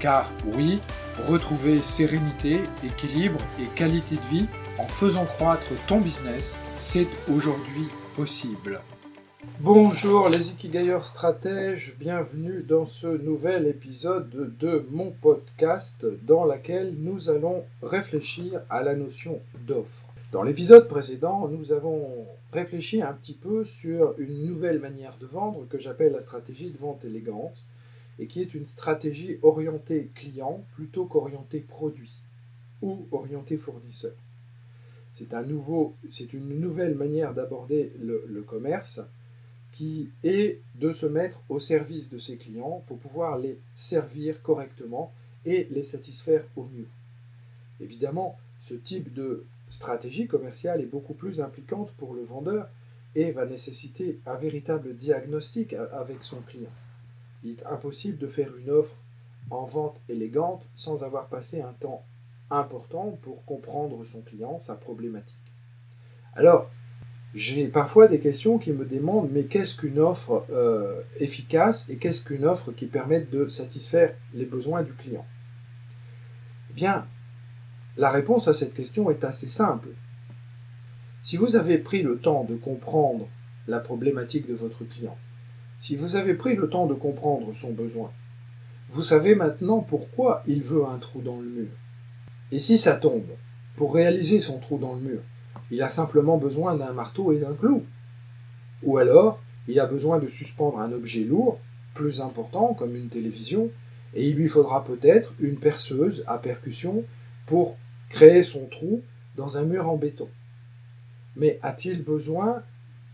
Car oui, retrouver sérénité, équilibre et qualité de vie en faisant croître ton business, c'est aujourd'hui possible. Bonjour les Ikigailleurs stratèges, bienvenue dans ce nouvel épisode de mon podcast dans lequel nous allons réfléchir à la notion d'offre. Dans l'épisode précédent, nous avons réfléchi un petit peu sur une nouvelle manière de vendre que j'appelle la stratégie de vente élégante et qui est une stratégie orientée client plutôt qu'orientée produit ou orientée fournisseur. C'est un nouveau, c'est une nouvelle manière d'aborder le, le, commerce qui est de se mettre au service de ses clients pour pouvoir les servir correctement et les satisfaire au mieux. Évidemment, ce type de stratégie commerciale est beaucoup plus impliquante pour le vendeur et va nécessiter un véritable diagnostic avec son client. Il est impossible de faire une offre en vente élégante sans avoir passé un temps important pour comprendre son client, sa problématique. Alors, j'ai parfois des questions qui me demandent mais qu'est-ce qu'une offre euh, efficace et qu'est-ce qu'une offre qui permette de satisfaire les besoins du client? Eh bien, la réponse à cette question est assez simple. Si vous avez pris le temps de comprendre la problématique de votre client, si vous avez pris le temps de comprendre son besoin, vous savez maintenant pourquoi il veut un trou dans le mur. Et si ça tombe, pour réaliser son trou dans le mur, il a simplement besoin d'un marteau et d'un clou. Ou alors, il a besoin de suspendre un objet lourd, plus important, comme une télévision, et il lui faudra peut-être une perceuse à percussion pour créer son trou dans un mur en béton. Mais a-t-il besoin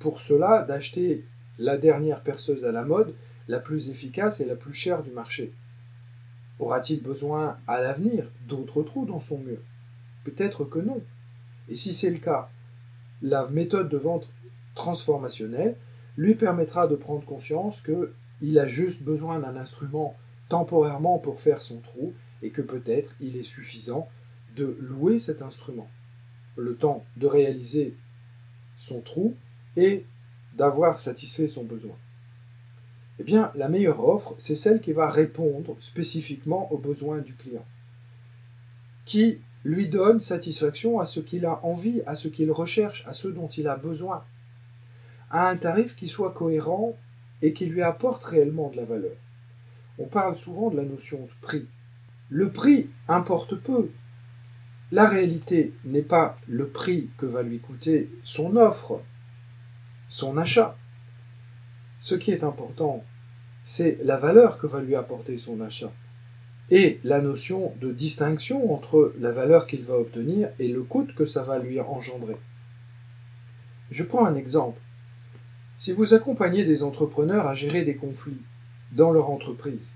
pour cela d'acheter la dernière perceuse à la mode, la plus efficace et la plus chère du marché Aura-t-il besoin à l'avenir d'autres trous dans son mur? Peut-être que non. Et si c'est le cas, la méthode de vente transformationnelle lui permettra de prendre conscience qu'il a juste besoin d'un instrument temporairement pour faire son trou et que peut-être il est suffisant de louer cet instrument. Le temps de réaliser son trou et d'avoir satisfait son besoin. Eh bien, la meilleure offre, c'est celle qui va répondre spécifiquement aux besoins du client, qui lui donne satisfaction à ce qu'il a envie, à ce qu'il recherche, à ce dont il a besoin, à un tarif qui soit cohérent et qui lui apporte réellement de la valeur. On parle souvent de la notion de prix. Le prix importe peu. La réalité n'est pas le prix que va lui coûter son offre, son achat. Ce qui est important, c'est la valeur que va lui apporter son achat et la notion de distinction entre la valeur qu'il va obtenir et le coût que ça va lui engendrer. Je prends un exemple. Si vous accompagnez des entrepreneurs à gérer des conflits dans leur entreprise,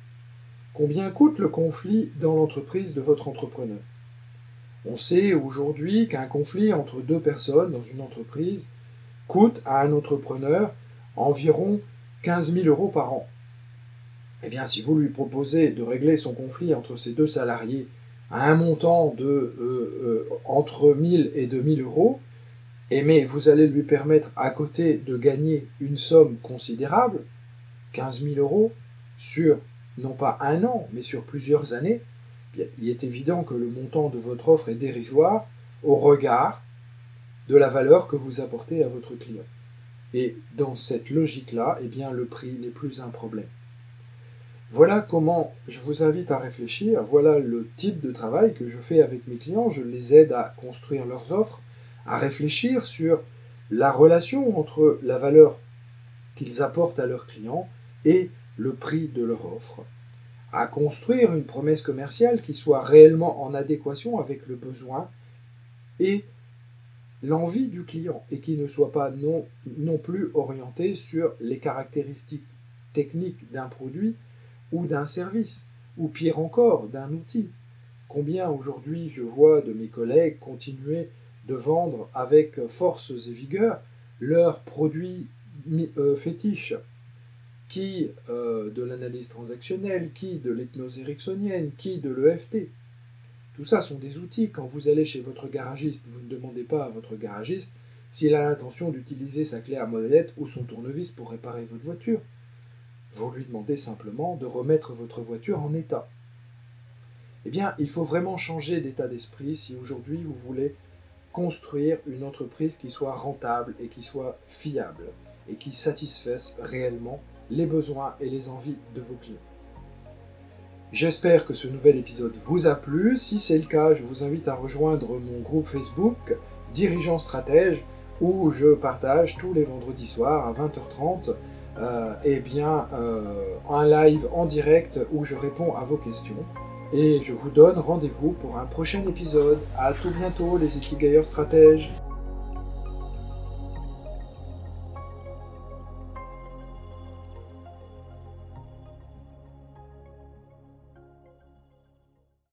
combien coûte le conflit dans l'entreprise de votre entrepreneur? On sait aujourd'hui qu'un conflit entre deux personnes dans une entreprise coûte à un entrepreneur environ 15 000 euros par an. Eh bien, si vous lui proposez de régler son conflit entre ces deux salariés à un montant de euh, euh, entre 1000 et 2000 euros, et mais vous allez lui permettre à côté de gagner une somme considérable, 15 000 euros, sur non pas un an, mais sur plusieurs années, il est évident que le montant de votre offre est dérisoire au regard de la valeur que vous apportez à votre client. Et dans cette logique-là, eh bien, le prix n'est plus un problème. Voilà comment je vous invite à réfléchir, voilà le type de travail que je fais avec mes clients, je les aide à construire leurs offres, à réfléchir sur la relation entre la valeur qu'ils apportent à leurs clients et le prix de leur offre, à construire une promesse commerciale qui soit réellement en adéquation avec le besoin et l'envie du client et qui ne soit pas non, non plus orientée sur les caractéristiques techniques d'un produit, ou d'un service, ou pire encore, d'un outil. Combien aujourd'hui je vois de mes collègues continuer de vendre avec force et vigueur leurs produits euh, fétiches, qui euh, de l'analyse transactionnelle, qui de l'hypnose ericksonienne, qui de l'EFT. Tout ça sont des outils. Quand vous allez chez votre garagiste, vous ne demandez pas à votre garagiste s'il a l'intention d'utiliser sa clé à molette ou son tournevis pour réparer votre voiture. Vous lui demandez simplement de remettre votre voiture en état. Eh bien, il faut vraiment changer d'état d'esprit si aujourd'hui vous voulez construire une entreprise qui soit rentable et qui soit fiable et qui satisfasse réellement les besoins et les envies de vos clients. J'espère que ce nouvel épisode vous a plu. Si c'est le cas, je vous invite à rejoindre mon groupe Facebook Dirigeant Stratège où je partage tous les vendredis soirs à 20h30 euh, eh bien, euh, un live en direct où je réponds à vos questions. Et je vous donne rendez-vous pour un prochain épisode. À tout bientôt les équipes stratèges.